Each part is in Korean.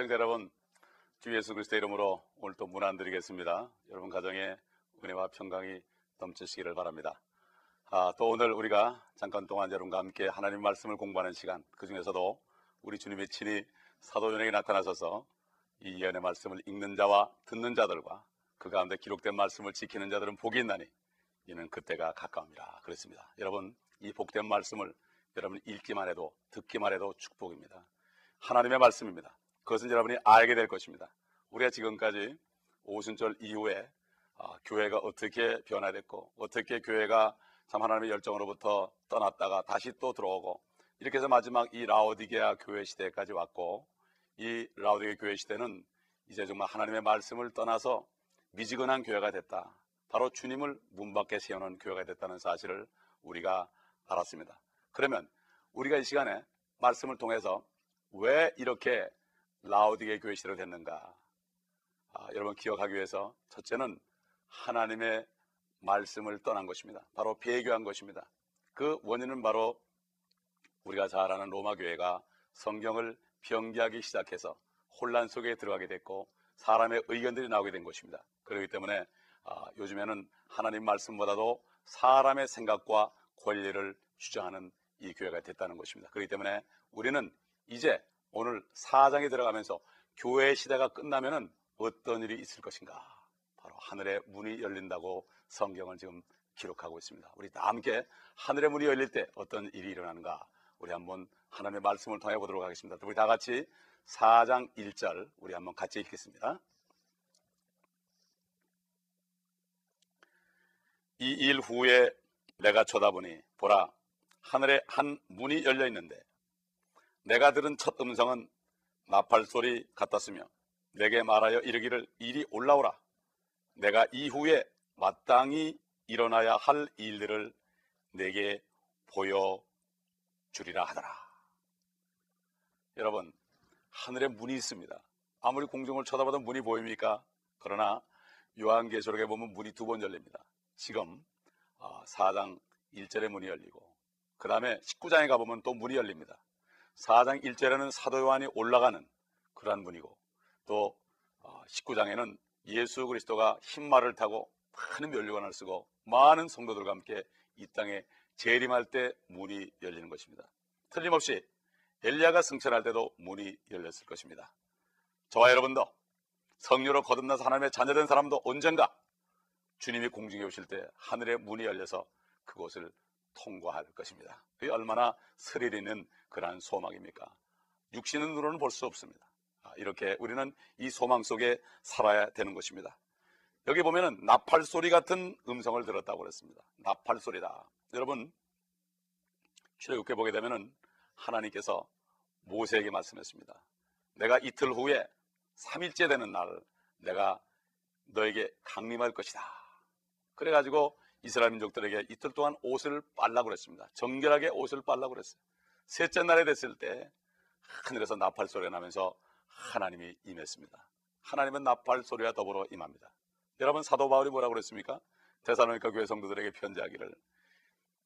시청자 여러분, 주 예수 그리스도 이름으로 오늘 또 문안 드리겠습니다. 여러분 가정에 은혜와 평강이 넘치시기를 바랍니다. 아, 또 오늘 우리가 잠깐 동안 여러분과 함께 하나님 말씀을 공부하는 시간, 그 중에서도 우리 주님의 친히 사도연에게 나타나셔서 이 예언의 말씀을 읽는 자와 듣는 자들과 그 가운데 기록된 말씀을 지키는 자들은 복이 있나니 이는 그때가 가까웁니다. 그렇습니다. 여러분, 이 복된 말씀을 여러분 읽기만 해도 듣기만 해도 축복입니다. 하나님의 말씀입니다. 그것은 여러분이 알게 될 것입니다. 우리가 지금까지 오순절 이후에 아, 교회가 어떻게 변화됐고 어떻게 교회가 참 하나님의 열정으로부터 떠났다가 다시 또 들어오고 이렇게 해서 마지막 이 라오디게아 교회 시대까지 왔고 이 라오디게아 교회 시대는 이제 정말 하나님의 말씀을 떠나서 미지근한 교회가 됐다. 바로 주님을 문 밖에 세우는 교회가 됐다는 사실을 우리가 알았습니다. 그러면 우리가 이 시간에 말씀을 통해서 왜 이렇게 라오디게 교회 시대로 됐는가? 아, 여러분 기억하기 위해서 첫째는 하나님의 말씀을 떠난 것입니다. 바로 배교한 것입니다. 그 원인은 바로 우리가 잘 아는 로마 교회가 성경을 변기하기 시작해서 혼란 속에 들어가게 됐고 사람의 의견들이 나오게 된 것입니다. 그렇기 때문에 아, 요즘에는 하나님 말씀보다도 사람의 생각과 권리를 주장하는 이 교회가 됐다는 것입니다. 그렇기 때문에 우리는 이제 오늘 사장에 들어가면서 교회 시대가 끝나면은 어떤 일이 있을 것인가? 바로 하늘의 문이 열린다고 성경을 지금 기록하고 있습니다. 우리 다 함께 하늘의 문이 열릴 때 어떤 일이 일어나는가? 우리 한번 하나님의 말씀을 통해 보도록 하겠습니다. 우리 다 같이 4장 1절 우리 한번 같이 읽겠습니다. 이 일 후에 내가 쳐다보니 보라 하늘에 한 문이 열려 있는데 내가 들은 첫 음성은 나팔 소리 같았으며 내게 말하여 이르기를 이리 올라오라. 내가 이후에 마땅히 일어나야 할 일들을 내게 보여주리라 하더라. 여러분, 하늘에 문이 있습니다. 아무리 공중을 쳐다봐도 문이 보입니까? 그러나 요한계시록에 보면 문이 두 번 열립니다. 지금 4장 아, 1절에 문이 열리고 그 다음에 19장에 가보면 또 문이 열립니다. 4장 1절에는 사도 요한이 올라가는 그러한 문이고 또 19장에는 어, 예수 그리스도가 흰말을 타고 많은 면류관을 쓰고 많은 성도들과 함께 이 땅에 재림할 때 문이 열리는 것입니다. 틀림없이 엘리야가 승천할 때도 문이 열렸을 것입니다. 저와 여러분도 성녀로 거듭나서 하나님의 자녀된 사람도 언젠가 주님이 공중에 오실 때 하늘의 문이 열려서 그곳을 통과할 것입니다. 그게 얼마나 스릴 있는 그러한 소망입니까? 육신의 눈으로는 볼 수 없습니다. 아, 이렇게 우리는 이 소망 속에 살아야 되는 것입니다. 여기 보면은 나팔 소리 같은 음성을 들었다고 그랬습니다. 나팔 소리다. 여러분 출애굽해 보게 되면은 하나님께서 모세에게 말씀했습니다. 내가 이틀 후에 3일째 되는 날 내가 너에게 강림할 것이다. 그래가지고 이스라엘 민족들에게 이틀 동안 옷을 빨라고 그랬습니다. 정결하게 옷을 빨라고 그랬어요. 셋째 날에 됐을 때 하늘에서 나팔 소리가 나면서 하나님이 임했습니다. 하나님은 나팔 소리와 더불어 임합니다. 여러분 사도 바울이 뭐라고 그랬습니까? 대사로니까 교회 성도들에게 편지하기를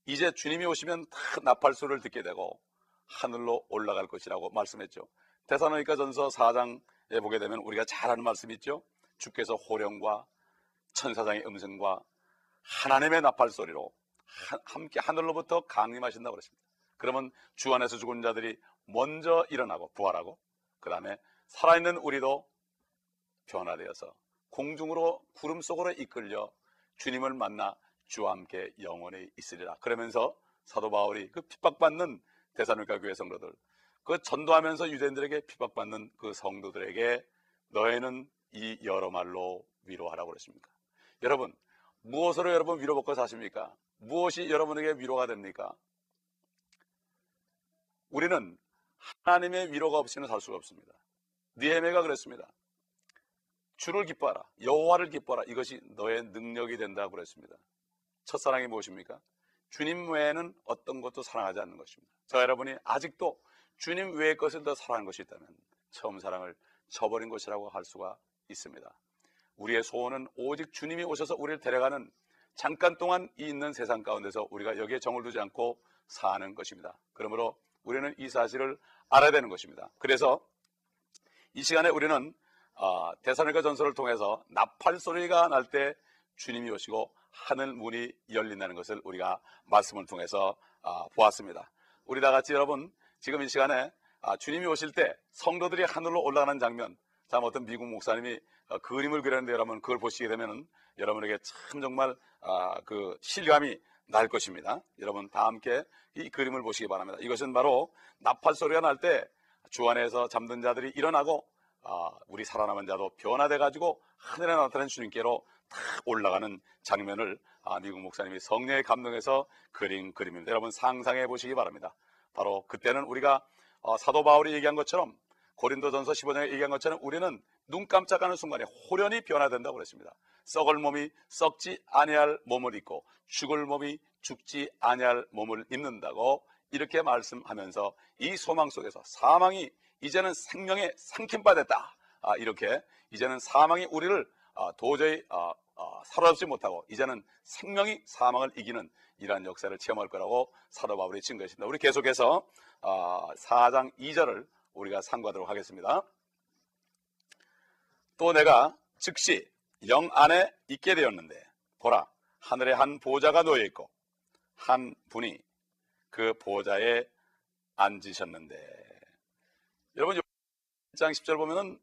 이제 주님이 오시면 다 나팔 소리를 듣게 되고 하늘로 올라갈 것이라고 말씀했죠. 대사로니까 전서 4장에 보게 되면 우리가 잘 아는 말씀 있죠. 주께서 호령과 천사장의 음성과 하나님의 나팔 소리로 함께 하늘로부터 강림하신다고 그랬습니다. 그러면 주 안에서 죽은 자들이 먼저 일어나고 부활하고 그 다음에 살아있는 우리도 변화되어서 공중으로 구름 속으로 이끌려 주님을 만나 주와 함께 영원히 있으리라. 그러면서 사도 바울이 그 핍박받는 대사로니가 교회 성도들 그 전도하면서 유대인들에게 핍박받는 그 성도들에게 너희는 이 여러 말로 위로하라고 그랬습니까? 여러분 무엇으로 여러분 위로받고 사십니까? 무엇이 여러분에게 위로가 됩니까? 우리는 하나님의 위로가 없이는 살 수가 없습니다. 니에메가 그랬습니다. 주를 기뻐하라. 여호와를 기뻐하라. 이것이 너의 능력이 된다고 그랬습니다. 첫사랑이 무엇입니까? 주님 외에는 어떤 것도 사랑하지 않는 것입니다. 저 여러분이 아직도 주님 외의 것을 더 사랑하는 것이 있다면 처음 사랑을 저버린 것이라고 할 수가 있습니다. 우리의 소원은 오직 주님이 오셔서 우리를 데려가는 잠깐 동안 이 있는 세상 가운데서 우리가 여기에 정을 두지 않고 사는 것입니다. 그러므로 우리는 이 사실을 알아야 되는 것입니다. 그래서 이 시간에 우리는 어, 대사님과 전설을 통해서 나팔 소리가 날 때 주님이 오시고 하늘 문이 열린다는 것을 우리가 말씀을 통해서 어, 보았습니다. 우리 다 같이 여러분 지금 이 시간에 아, 주님이 오실 때 성도들이 하늘로 올라가는 장면 참 어떤 미국 목사님이 어, 그림을 그렸는데 여러분 그걸 보시게 되면은 여러분에게 참 정말 아, 그 실감이 날 것입니다. 여러분 다 함께 이 그림을 보시기 바랍니다. 이것은 바로 나팔 소리가 날 때 주 안에서 잠든 자들이 일어나고 아, 우리 살아남은 자도 변화돼 가지고 하늘에 나타난 주님께로 탁 올라가는 장면을 아, 미국 목사님이 성령의 감동에서 그린 그림입니다. 여러분 상상해 보시기 바랍니다. 바로 그때는 우리가 어, 사도 바울이 얘기한 것처럼 고린도전서 15장에 얘기한 것처럼 우리는 눈 깜짝하는 순간에 호련히 변화된다고 그랬습니다. 썩을 몸이 썩지 아니할 몸을 입고 죽을 몸이 죽지 아니할 몸을 입는다고 이렇게 말씀하면서 이 소망 속에서 사망이 이제는 생명의 삼킨 바 됐다. 아, 이렇게 이제는 사망이 우리를 아, 도저히 아, 아, 사로잡지 못하고 이제는 생명이 사망을 이기는 이러한 역사를 체험할 거라고 사도 바울이 증거했습니다. 우리 계속해서 아, 4장 2절을 우리가 상고하도록 하겠습니다. 또 내가 즉시 영 안에 있게 되었는데 보라 하늘에 한 보좌가 놓여 있고 한 분이 그 보좌에 앉으셨는데 여러분 1장 10절 보면은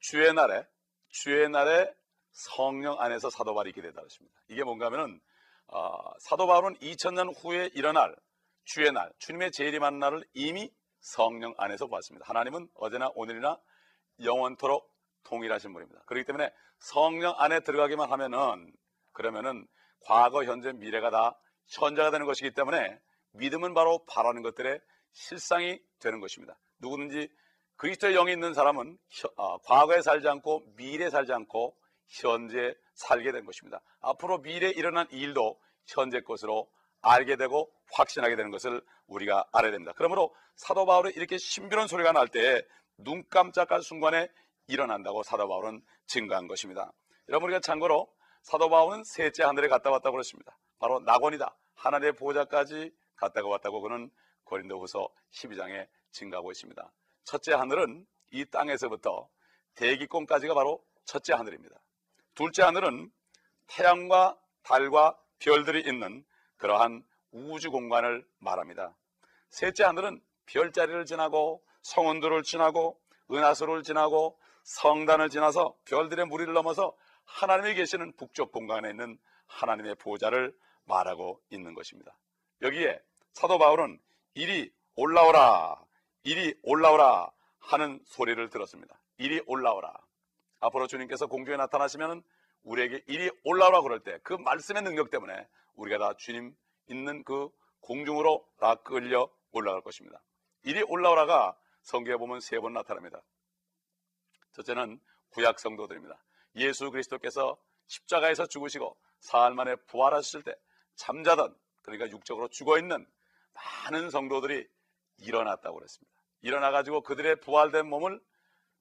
주의 날에 주의 날에 성령 안에서 사도 바울이 되다 그랬습니다. 이게 뭔가 하면은 어, 사도 바울은 2000년 후에 일어날 주의 날, 주님의 재림하는 날을 이미 성령 안에서 보았습니다. 하나님은 어제나 오늘이나 영원토록 동일하신 분입니다. 그렇기 때문에 성령 안에 들어가기만 하면은 그러면은 과거, 현재, 미래가 다 현재가 되는 것이기 때문에 믿음은 바로 바라는 것들의 실상이 되는 것입니다. 누구든지 그리스도의 영이 있는 사람은 어, 과거에 살지 않고 미래에 살지 않고 현재 살게 된 것입니다. 앞으로 미래에 일어난 일도 현재 것으로 알게 되고 확신하게 되는 것을 우리가 알아야 됩니다. 그러므로 사도 바울이 이렇게 신비로운 소리가 날 때 눈 깜짝할 순간에 일어난다고 사도 바울은 증거한 것입니다. 여러분 우리가 참고로 사도 바울은 셋째 하늘에 갔다 왔다고 그랬습니다. 바로 낙원이다. 하나님의 보좌까지 갔다가 왔다고 그는 고린도후서 12장에 증가하고 있습니다. 첫째 하늘은 이 땅에서부터 대기권까지가 바로 첫째 하늘입니다. 둘째 하늘은 태양과 달과 별들이 있는 그러한 우주 공간을 말합니다. 셋째 하늘은 별자리를 지나고 성운들을 지나고 은하수를 지나고 성단을 지나서 별들의 무리를 넘어서 하나님이 계시는 북쪽 공간에 있는 하나님의 보좌를 말하고 있는 것입니다. 여기에 사도 바울은 이리 올라오라, 이리 올라오라 하는 소리를 들었습니다. 이리 올라오라. 앞으로 주님께서 공중에 나타나시면 우리에게 이리 올라오라 그럴 때 그 말씀의 능력 때문에 우리가 다 주님 있는 그 공중으로 다 끌려 올라갈 것입니다. 이리 올라오라가 성경에 보면 세 번 나타납니다. 첫째는 구약 성도들입니다. 예수 그리스도께서 십자가에서 죽으시고 사흘 만에 부활하셨을 때 잠자던 그러니까 육적으로 죽어 있는 많은 성도들이 일어났다고 그랬습니다. 일어나 가지고 그들의 부활된 몸을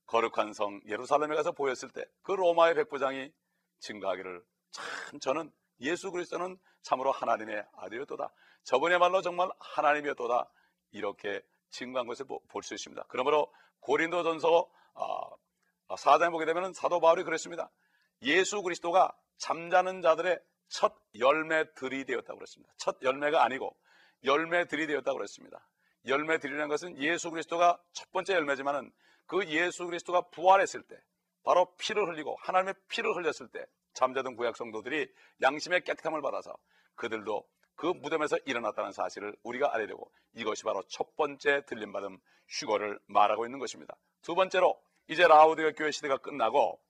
거룩한 성 예루살렘에 가서 보였을 때 그 로마의 백부장이 증거하기를 참 저는 예수 그리스도는 참으로 하나님의 아들이었도다. 저번에 말로 정말 하나님이었도다. 이렇게 증거한 것을 볼 수 있습니다. 그러므로 고린도전서 4장에 아, 아, 보게 되면 사도 바울이 그랬습니다. 예수 그리스도가 잠자는 자들의 첫 열매들이 되었다고 그랬습니다. 첫 열매가 아니고 열매들이 되었다고 그랬습니다. 열매들이라는 것은 예수 그리스도가 첫 번째 열매지만은 그 예수 그리스도가 부활했을 때 바로 피를 흘리고 하나님의 피를 흘렸을 때 잠자던 구약 성도들이 양심의 깨끗함을 받아서 그들도 그 무덤에서 일어났다는 사실을 우리가 알아야 되고 이것이 바로 첫 번째 들림받음 휴거를 말하고 있는 것입니다. 두 번째로 이제 라우디가 교회 시대가 끝나고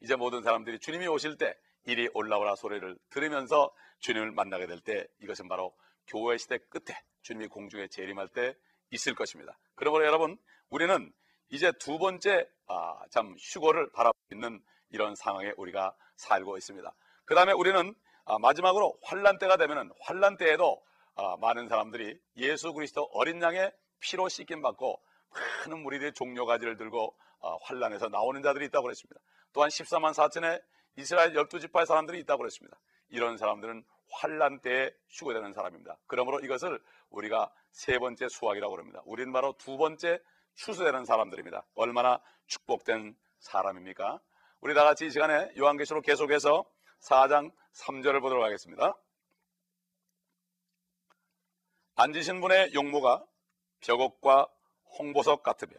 이제 모든 사람들이 주님이 오실 때 이리 올라오라 소리를 들으면서 주님을 만나게 될 때 이것은 바로 교회 시대 끝에 주님이 공중에 재림할 때 있을 것입니다. 그러므로 여러분 우리는 이제 두 번째 아, 참 휴거를 바라보고 있는 이런 상황에 우리가 살고 있습니다. 그 다음에 우리는 아, 마지막으로 환란 때가 되면은 환란 때에도 아, 많은 사람들이 예수 그리스도 어린 양의 피로 씻김 받고 많은 무리들이 종료가지를 들고 아, 환란에서 나오는 자들이 있다고 그랬습니다. 또한 14만 4천의 이스라엘 12지파의 사람들이 있다고 그랬습니다. 이런 사람들은 환란 때에 휴거되는 사람입니다. 그러므로 이것을 우리가 세 번째 수확이라고 합니다. 우리는 바로 두 번째 추수되는 사람들입니다. 얼마나 축복된 사람입니까? 우리 다 같이 이 시간에 요한계시록 계속해서 4장 3절을 보도록 하겠습니다. 앉으신 분의 용모가 벽옥과 홍보석 같으며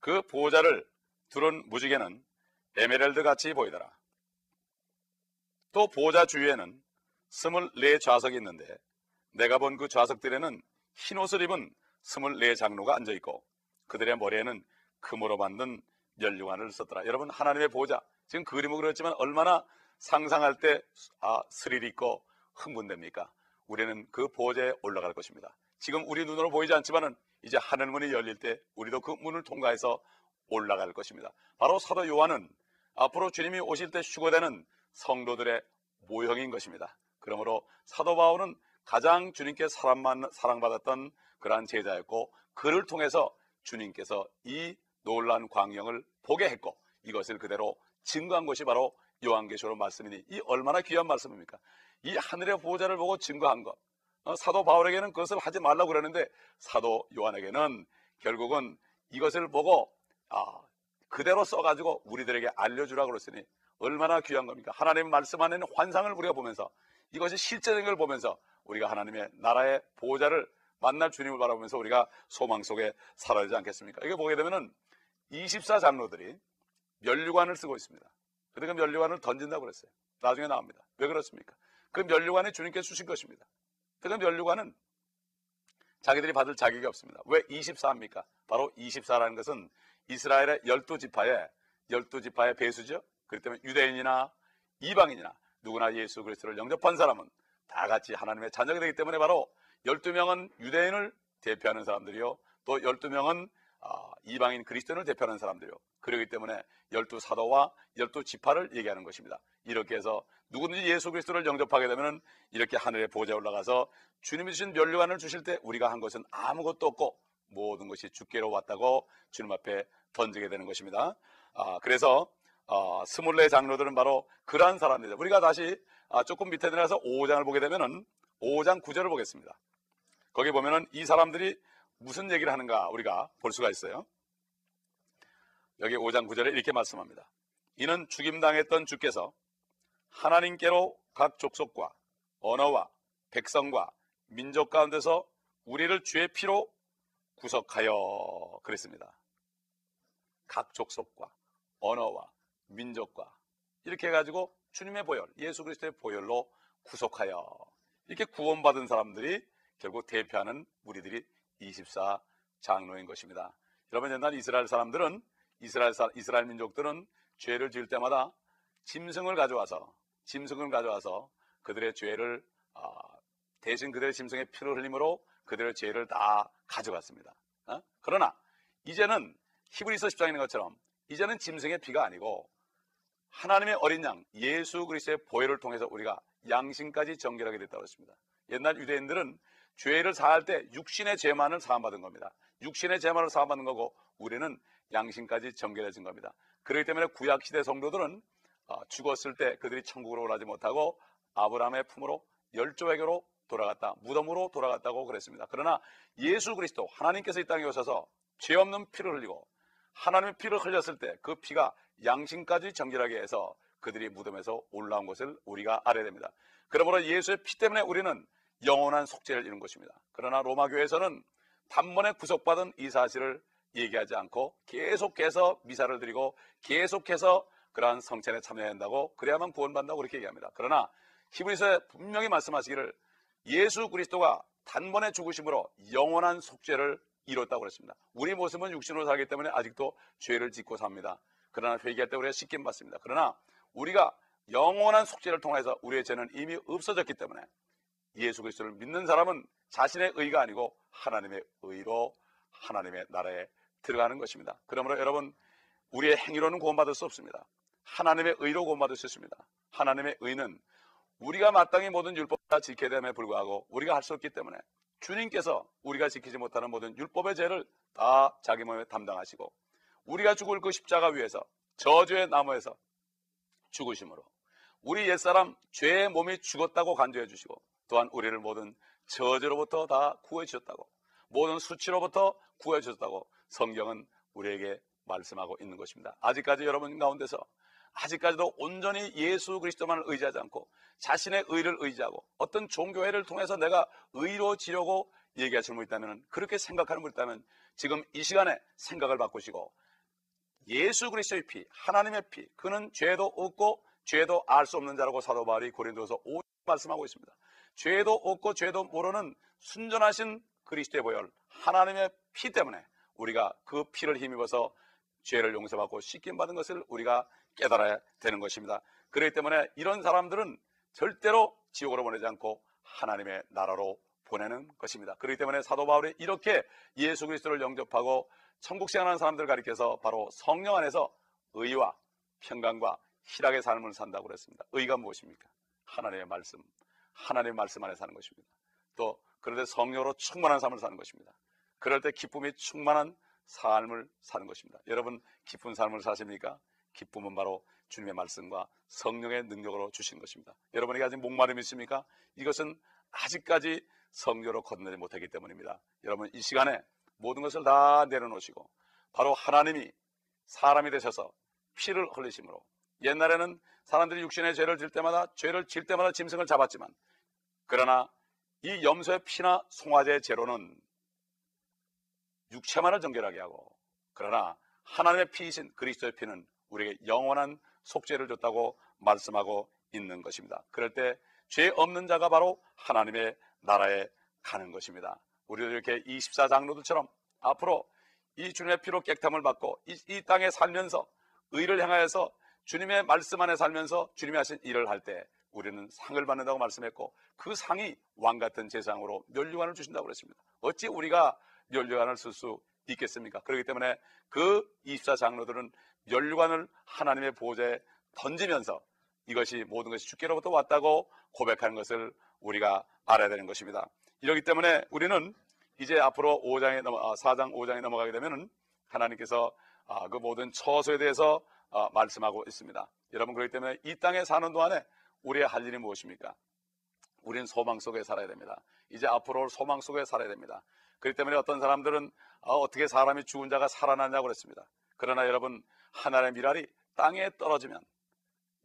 그 보호자를 두른 무지개는 에메랄드 같이 보이더라. 또 보호자 주위에는 스물네 좌석이 있는데 내가 본 그 좌석들에는 흰 옷을 입은 스물네 장로가 앉아 있고 그들의 머리에는 금으로 만든 연류관을 썼더라. 여러분 하나님의 보호자 지금 그림을 그렸지만 얼마나 상상할 때 아, 스릴 있고 흥분됩니까? 우리는 그 보호자에 올라갈 것입니다. 지금 우리 눈으로 보이지 않지만은 이제 하늘 문이 열릴 때 우리도 그 문을 통과해서 올라갈 것입니다. 바로 사도 요한은 앞으로 주님이 오실 때 휴거되는 성도들의 모형인 것입니다. 그러므로 사도 바울은 가장 주님께 사랑받았던 그러한 제자였고 그를 통해서 주님께서 이 놀란 광경을 보게 했고 이것을 그대로 증거한 것이 바로 요한계시록 말씀이니 이 얼마나 귀한 말씀입니까? 이 하늘의 보호자를 보고 증거한 것. 어, 사도 바울에게는 그것을 하지 말라고 그러는데 사도 요한에게는 결국은 이것을 보고 아, 그대로 써가지고 우리들에게 알려주라고 그랬으니 얼마나 귀한 겁니까? 하나님 말씀 안에는 환상을 우리가 보면서 이것이 실제적인 걸 보면서 우리가 하나님의 나라의 보호자를 만날 주님을 바라보면서 우리가 소망 속에 살아야 되지 않겠습니까? 이게 보게 되면은 24 장로들이 면류관을 쓰고 있습니다. 근데 그 면류관을 던진다고 그랬어요. 나중에 나옵니다. 왜 그렇습니까? 그 면류관이 주님께 주신 것입니다. 그 면류관은 자기들이 받을 자격이 없습니다. 왜 24입니까? 바로 24라는 것은 이스라엘의 12지파의 12지파의 배수죠. 그렇기 때문에 유대인이나 이방인이나 누구나 예수 그리스도를 영접한 사람은 다 같이 하나님의 자녀가 되기 때문에 바로 12명은 유대인을 대표하는 사람들이요. 또 12명은 아, 이방인 그리스도인을 대표하는 사람들이요. 그렇기 때문에 열두 사도와 열두 지파를 얘기하는 것입니다. 이렇게 해서 누구든지 예수 그리스도를 영접하게 되면 이렇게 하늘의 보좌에 올라가서 주님이 주신 면류관을 주실 때 우리가 한 것은 아무것도 없고 모든 것이 주께로 왔다고 주님 앞에 던지게 되는 것입니다. 아, 그래서 어, 스물네 장로들은 바로 그러한 사람들이다. 우리가 다시 아, 조금 밑에 내려서 5장을 보게 되면은 5장 9절을 보겠습니다. 거기 보면은 이 사람들이 무슨 얘기를 하는가 우리가 볼 수가 있어요. 여기 5장 9절에 이렇게 말씀합니다. 이는 죽임당했던 주께서 하나님께로 각 족속과 언어와 백성과 민족 가운데서 우리를 주의 피로 구속하여 그랬습니다. 각 족속과 언어와 민족과 이렇게 해가지고 주님의 보혈, 예수 그리스도의 보혈로 구속하여 이렇게 구원받은 사람들이 결국 대표하는 무리들이 24 장로인 것입니다. 여러분 옛날 이스라엘 사람들은 이스라엘 사, 이스라엘 민족들은 죄를 지을 때마다 짐승을 가져와서 짐승을 가져와서 그들의 죄를 어, 대신 그들의 짐승의 피를 흘림으로 그들의 죄를 다 가져갔습니다. 어? 그러나 이제는 히브리서 10장에 있는 것처럼 이제는 짐승의 피가 아니고 하나님의 어린 양 예수 그리스도의 보혈을 통해서 우리가 양심까지 정결하게 됐다고 했습니다. 옛날 유대인들은 죄를 사할 때 육신의 죄만을 사함받은 겁니다. 육신의 죄만을 사함받는 거고 우리는 양심까지 정결해진 겁니다. 그렇기 때문에 구약시대 성도들은 어, 죽었을 때 그들이 천국으로 올라지 못하고 아브라함의 품으로 열조에게로 돌아갔다. 무덤으로 돌아갔다고 그랬습니다. 그러나 예수 그리스도 하나님께서 이 땅에 오셔서 죄 없는 피를 흘리고 하나님의 피를 흘렸을 때 그 피가 양심까지 정결하게 해서 그들이 무덤에서 올라온 것을 우리가 알아야 됩니다. 그러므로 예수의 피 때문에 우리는 영원한 속죄를 이룬 것입니다. 그러나 로마 교회에서는 단번에 구속받은 이 사실을 얘기하지 않고 계속해서 미사를 드리고 계속해서 그러한 성찬에 참여해야 한다고 그래야만 구원받는다고 그렇게 얘기합니다. 그러나 히브리서에 분명히 말씀하시기를 예수 그리스도가 단번에 죽으심으로 영원한 속죄를 이뤘다고 그랬습니다. 우리 모습은 육신으로 살기 때문에 아직도 죄를 짓고 삽니다. 그러나 회개할 때 우리가 씻김 받습니다. 그러나 우리가 영원한 속죄를 통해서 우리의 죄는 이미 없어졌기 때문에 예수 그리스도를 믿는 사람은 자신의 의가 아니고 하나님의 의로 하나님의 나라에 들어가는 것입니다. 그러므로 여러분 우리의 행위로는 구원받을 수 없습니다. 하나님의 의로 구원받을 수 있습니다. 하나님의 의는 우리가 마땅히 모든 율법을 다 지켜야 됨에 불구하고 우리가 할 수 없기 때문에 주님께서 우리가 지키지 못하는 모든 율법의 죄를 다 자기 몸에 담당하시고 우리가 죽을 그 십자가 위에서 저주의 나무에서 죽으심으로 우리 옛사람 죄의 몸이 죽었다고 간주해 주시고 또한 우리를 모든 저주로부터 다 구해 주셨다고 모든 수치로부터 구해 주셨다고 성경은 우리에게 말씀하고 있는 것입니다. 아직까지 여러분 가운데서 아직까지도 온전히 예수 그리스도만을 의지하지 않고 자신의 의를 의지하고 어떤 종교회를 통해서 내가 의로지려고 얘기하시는 분 있다면 그렇게 생각하는 분 있다면 지금 이 시간에 생각을 바꾸시고 예수 그리스도의 피, 하나님의 피, 그는 죄도 없고 죄도 알 수 없는 자라고 사도 바울이 고린도서 5 말씀하고 있습니다. 죄도 없고 죄도 모르는 순전하신 그리스도의 보혈, 하나님의 피 때문에 우리가 그 피를 힘입어서 죄를 용서받고 씻김 받은 것을 우리가 깨달아야 되는 것입니다. 그렇기 때문에 이런 사람들은 절대로 지옥으로 보내지 않고 하나님의 나라로 보내는 것입니다. 그렇기 때문에 사도 바울이 이렇게 예수 그리스도를 영접하고 천국 생활하는 사람들을 가리켜서 바로 성령 안에서 의와 평강과 희락의 삶을 산다고 그랬습니다. 의가 무엇입니까? 하나님의 말씀, 하나님의 말씀 안에 사는 것입니다. 또 그런데 성령으로 충만한 삶을 사는 것입니다. 그럴 때 기쁨이 충만한 삶을 사는 것입니다. 여러분 기쁜 삶을 사십니까? 기쁨은 바로 주님의 말씀과 성령의 능력으로 주신 것입니다. 여러분에게 아직 목마름이 있습니까? 이것은 아직까지 성령으로 건너지 못하기 때문입니다. 여러분 이 시간에 모든 것을 다 내려놓으시고 바로 하나님이 사람이 되셔서 피를 흘리심으로 옛날에는 사람들이 육신의 죄를 질 때마다 죄를 질 때마다 짐승을 잡았지만 그러나 이 염소의 피나 송아지의 죄로는 육체만을 정결하게 하고 그러나 하나님의 피이신 그리스도의 피는 우리에게 영원한 속죄를 줬다고 말씀하고 있는 것입니다. 그럴 때 죄 없는 자가 바로 하나님의 나라에 가는 것입니다. 우리도 이렇게 24장로들처럼 앞으로 이 주님의 피로 깨끗함을 받고 이, 이 땅에 살면서 의를 향하여서 주님의 말씀 안에 살면서 주님이 하신 일을 할 때 우리는 상을 받는다고 말씀했고 그 상이 왕 같은 재상으로 멸류관을 주신다고 그랬습니다. 어찌 우리가 멸류관을 쓸 수 있겠습니까? 그렇기 때문에 그 24장로들은 멸류관을 하나님의 보좌에 던지면서 이것이 모든 것이 주께로부터 왔다고 고백하는 것을 우리가 알아야 되는 것입니다. 이러기 때문에 우리는 이제 앞으로 5장에 넘어 4장 아, 5장에 넘어가게 되면은 하나님께서 아, 그 모든 처소에 대해서 아, 말씀하고 있습니다. 여러분 그렇기 때문에 이 땅에 사는 동안에 우리의 할 일이 무엇입니까? 우리는 소망 속에 살아야 됩니다. 이제 앞으로 소망 속에 살아야 됩니다. 그렇기 때문에 어떤 사람들은 어떻게 사람이 죽은 자가 살아나냐고 그랬습니다. 그러나 여러분 하나님의 미랄이 땅에 떨어지면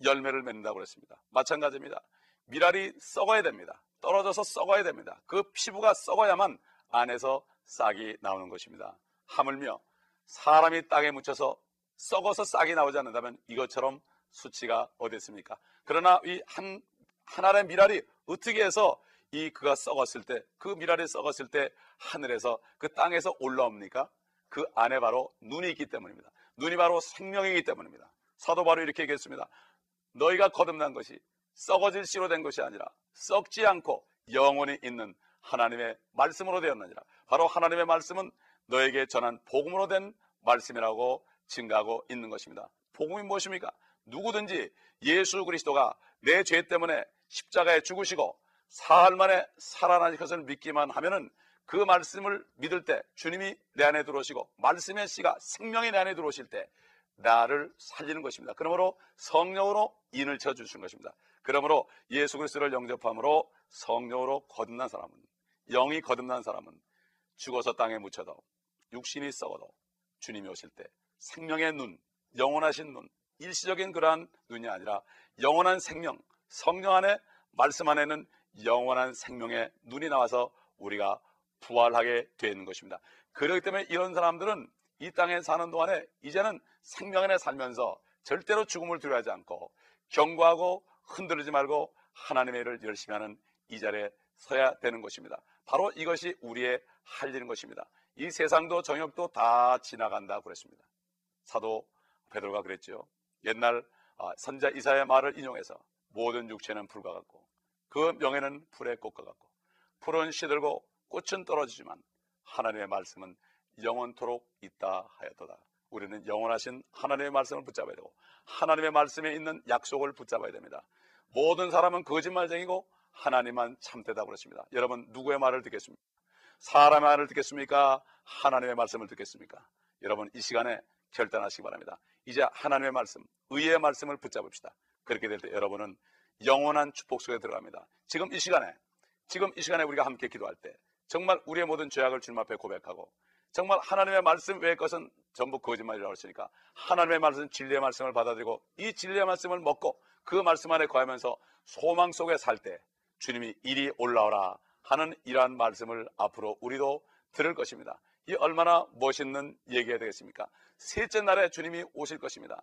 열매를 맺는다고 그랬습니다. 마찬가지입니다. 미랄이 썩어야 됩니다. 떨어져서 썩어야 됩니다. 그 피부가 썩어야만 안에서 싹이 나오는 것입니다. 하물며 사람이 땅에 묻혀서 썩어서 싹이 나오지 않는다면 이것처럼 수치가 어디 있습니까? 그러나 이 한 하나의 미랄이 어떻게 해서 이 그가 썩었을 때, 그 미랄이 썩었을 때 하늘에서 그 땅에서 올라옵니까? 그 안에 바로 눈이 있기 때문입니다. 눈이 바로 생명이기 때문입니다. 사도 바로 이렇게 얘기했습니다. 너희가 거듭난 것이 썩어질 씨로 된 것이 아니라 썩지 않고 영원히 있는 하나님의 말씀으로 되었느니라. 바로 하나님의 말씀은 너에게 전한 복음으로 된 말씀이라고 증가하고 있는 것입니다. 복음이 무엇입니까? 누구든지 예수 그리스도가 내 죄 때문에 십자가에 죽으시고 사흘 만에 살아나실 것을 믿기만 하면은 그 말씀을 믿을 때 주님이 내 안에 들어오시고 말씀의 씨가 생명이 내 안에 들어오실 때 나를 살리는 것입니다. 그러므로 성령으로 인을 쳐 주신 것입니다. 그러므로 예수 그리스도를 영접함으로 성령으로 거듭난 사람은 영이 거듭난 사람은 죽어서 땅에 묻혀도 육신이 썩어도 주님이 오실 때 생명의 눈, 영원하신 눈, 일시적인 그러한 눈이 아니라 영원한 생명, 성령 안에 말씀 안에는 영원한 생명의 눈이 나와서 우리가 부활하게 되는 것입니다. 그렇기 때문에 이런 사람들은 이 땅에 사는 동안에 이제는 생명 안에 살면서 절대로 죽음을 두려워하지 않고 경고하고 흔들리지 말고 하나님의 일을 열심히 하는 이 자리에 서야 되는 것입니다. 바로 이것이 우리의 할 일인 것입니다. 이 세상도 정욕도 다 지나간다 그랬습니다. 사도 베드로가 그랬죠. 옛날 아, 선자 이사의 말을 인용해서 모든 육체는 불과 같고 그 명예는 불의 꽃과 같고 풀은 시들고 꽃은 떨어지지만 하나님의 말씀은 영원토록 있다 하였도다. 우리는 영원하신 하나님의 말씀을 붙잡아야 되고 하나님의 말씀에 있는 약속을 붙잡아야 됩니다. 모든 사람은 거짓말쟁이고 하나님만 참되다 그랬습니다. 여러분 누구의 말을 듣겠습니까? 사람의 말을 듣겠습니까? 하나님의 말씀을 듣겠습니까? 여러분 이 시간에 결단하시기 바랍니다. 이제 하나님의 말씀, 의의 말씀을 붙잡읍시다. 그렇게 될 때 여러분은 영원한 축복 속에 들어갑니다. 지금 이 시간에, 지금 이 시간에 우리가 함께 기도할 때 정말 우리의 모든 죄악을 주님 앞에 고백하고 정말 하나님의 말씀 외의 것은 전부 거짓말이라고 했으니까 하나님의 말씀 진리의 말씀을 받아들이고 이 진리의 말씀을 먹고 그 말씀 안에 거하면서 소망 속에 살 때 주님이 이리 올라오라 하는 이러한 말씀을 앞으로 우리도 들을 것입니다. 이 얼마나 멋있는 얘기가 되겠습니까? 셋째 날에 주님이 오실 것입니다.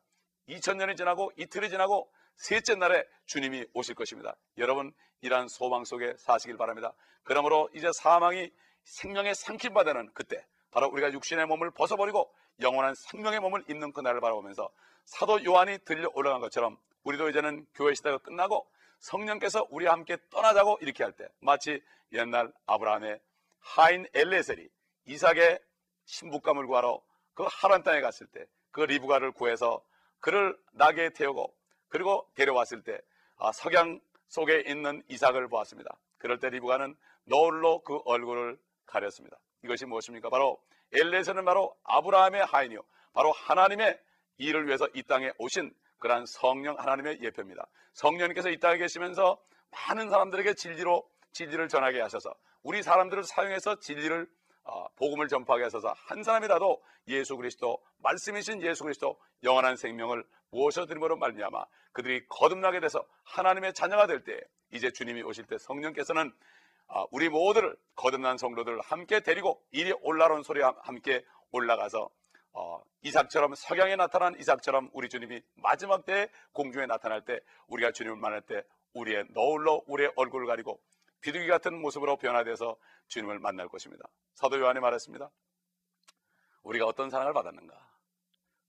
2000년이 지나고 이틀이 지나고 셋째 날에 주님이 오실 것입니다. 여러분 이러한 소망 속에 사시길 바랍니다. 그러므로 이제 사망이 생명의 상킴받는 그때 바로 우리가 육신의 몸을 벗어버리고 영원한 생명의 몸을 입는 그날을 바라보면서 사도 요한이 들려 올라간 것처럼 우리도 이제는 교회 시대가 끝나고 성령께서 우리와 함께 떠나자고 이렇게 할 때 마치 옛날 아브라함의 하인 엘레셀이 이삭의 신부감을 구하러 그 하란 땅에 갔을 때 그 리브가를 구해서 그를 나귀에 태우고 그리고 데려왔을 때 아, 석양 속에 있는 이삭을 보았습니다. 그럴 때 리브가는 노을로 그 얼굴을 가렸습니다. 이것이 무엇입니까? 바로 엘레스는 바로 아브라함의 하인이요. 바로 하나님의 일을 위해서 이 땅에 오신 그러한 성령 하나님의 예표입니다. 성령님께서 이 땅에 계시면서 많은 사람들에게 진리로 진리를 전하게 하셔서 우리 사람들을 사용해서 진리를 어, 복음을 전파하게 하셔서 한 사람이라도 예수 그리스도 말씀이신 예수 그리스도 영원한 생명을 모셔드림으로 말미암아 그들이 거듭나게 돼서 하나님의 자녀가 될 때 이제 주님이 오실 때 성령께서는 아, 우리 모두를 거듭난 성도들을 함께 데리고 이리 올라온 소리와 함께 올라가서 어, 이삭처럼 석양에 나타난 이삭처럼 우리 주님이 마지막 때 공중에 나타날 때 우리가 주님을 만날 때 우리의 너울로 우리의 얼굴을 가리고 비둘기 같은 모습으로 변화돼서 주님을 만날 것입니다. 사도 요한이 말했습니다. 우리가 어떤 사랑을 받았는가?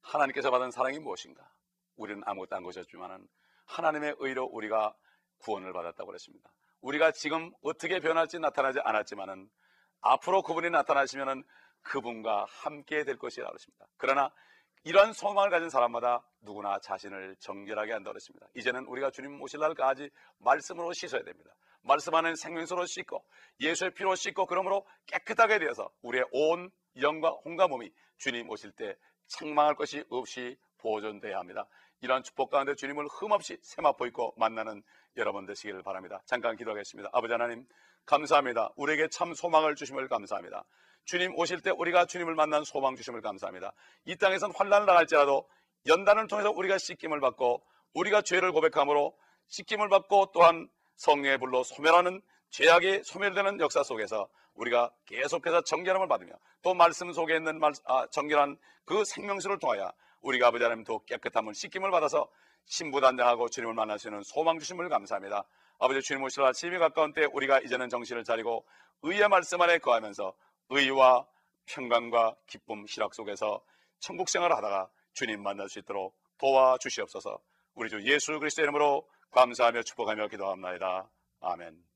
하나님께서 받은 사랑이 무엇인가? 우리는 아무것도 안 것이었지만은 하나님의 의로 우리가 구원을 받았다고 그랬습니다. 우리가 지금 어떻게 변할지 나타나지 않았지만은 앞으로 그분이 나타나시면은 그분과 함께 될 것이라고 했습니다. 그러나 이러한 소망을 가진 사람마다 누구나 자신을 정결하게 한다고 했습니다. 이제는 우리가 주님 오실 날까지 말씀으로 씻어야 됩니다. 말씀 안에 생명수로 씻고 예수의 피로 씻고 그러므로 깨끗하게 되어서 우리의 온 영과 혼과 몸이 주님 오실 때 책망할 것이 없이 보존돼야 합니다. 이러한 축복 가운데 주님을 흠없이 세마포 입고 만나는 여러분 되시기를 바랍니다. 잠깐 기도하겠습니다. 아버지 하나님 감사합니다. 우리에게 참 소망을 주심을 감사합니다. 주님 오실 때 우리가 주님을 만난 소망 주심을 감사합니다. 이 땅에선 환란을 당할지라도 연단을 통해서 우리가 씻김을 받고 우리가 죄를 고백함으로 씻김을 받고 또한 성령의 불로 소멸하는 죄악이 소멸되는 역사 속에서 우리가 계속해서 정결함을 받으며 또 말씀 속에 있는 말, 아, 정결한 그 생명수를 통하여 우리가 아버지 하나님 더 깨끗함을 씻김을 받아서 신부단장하고 주님을 있는 소망 주심을 감사합니다. 아버지 주님 오실 아침이 가까운 때 우리가 이제는 정신을 차리고 의의 말씀 안에 거하면서 의와 평강과 기쁨, 희락 속에서 천국 생활을 하다가 주님 만날 수 있도록 도와주시옵소서. 우리 주 예수 그리스도 이름으로 감사하며 축복하며 기도합니다. 아멘.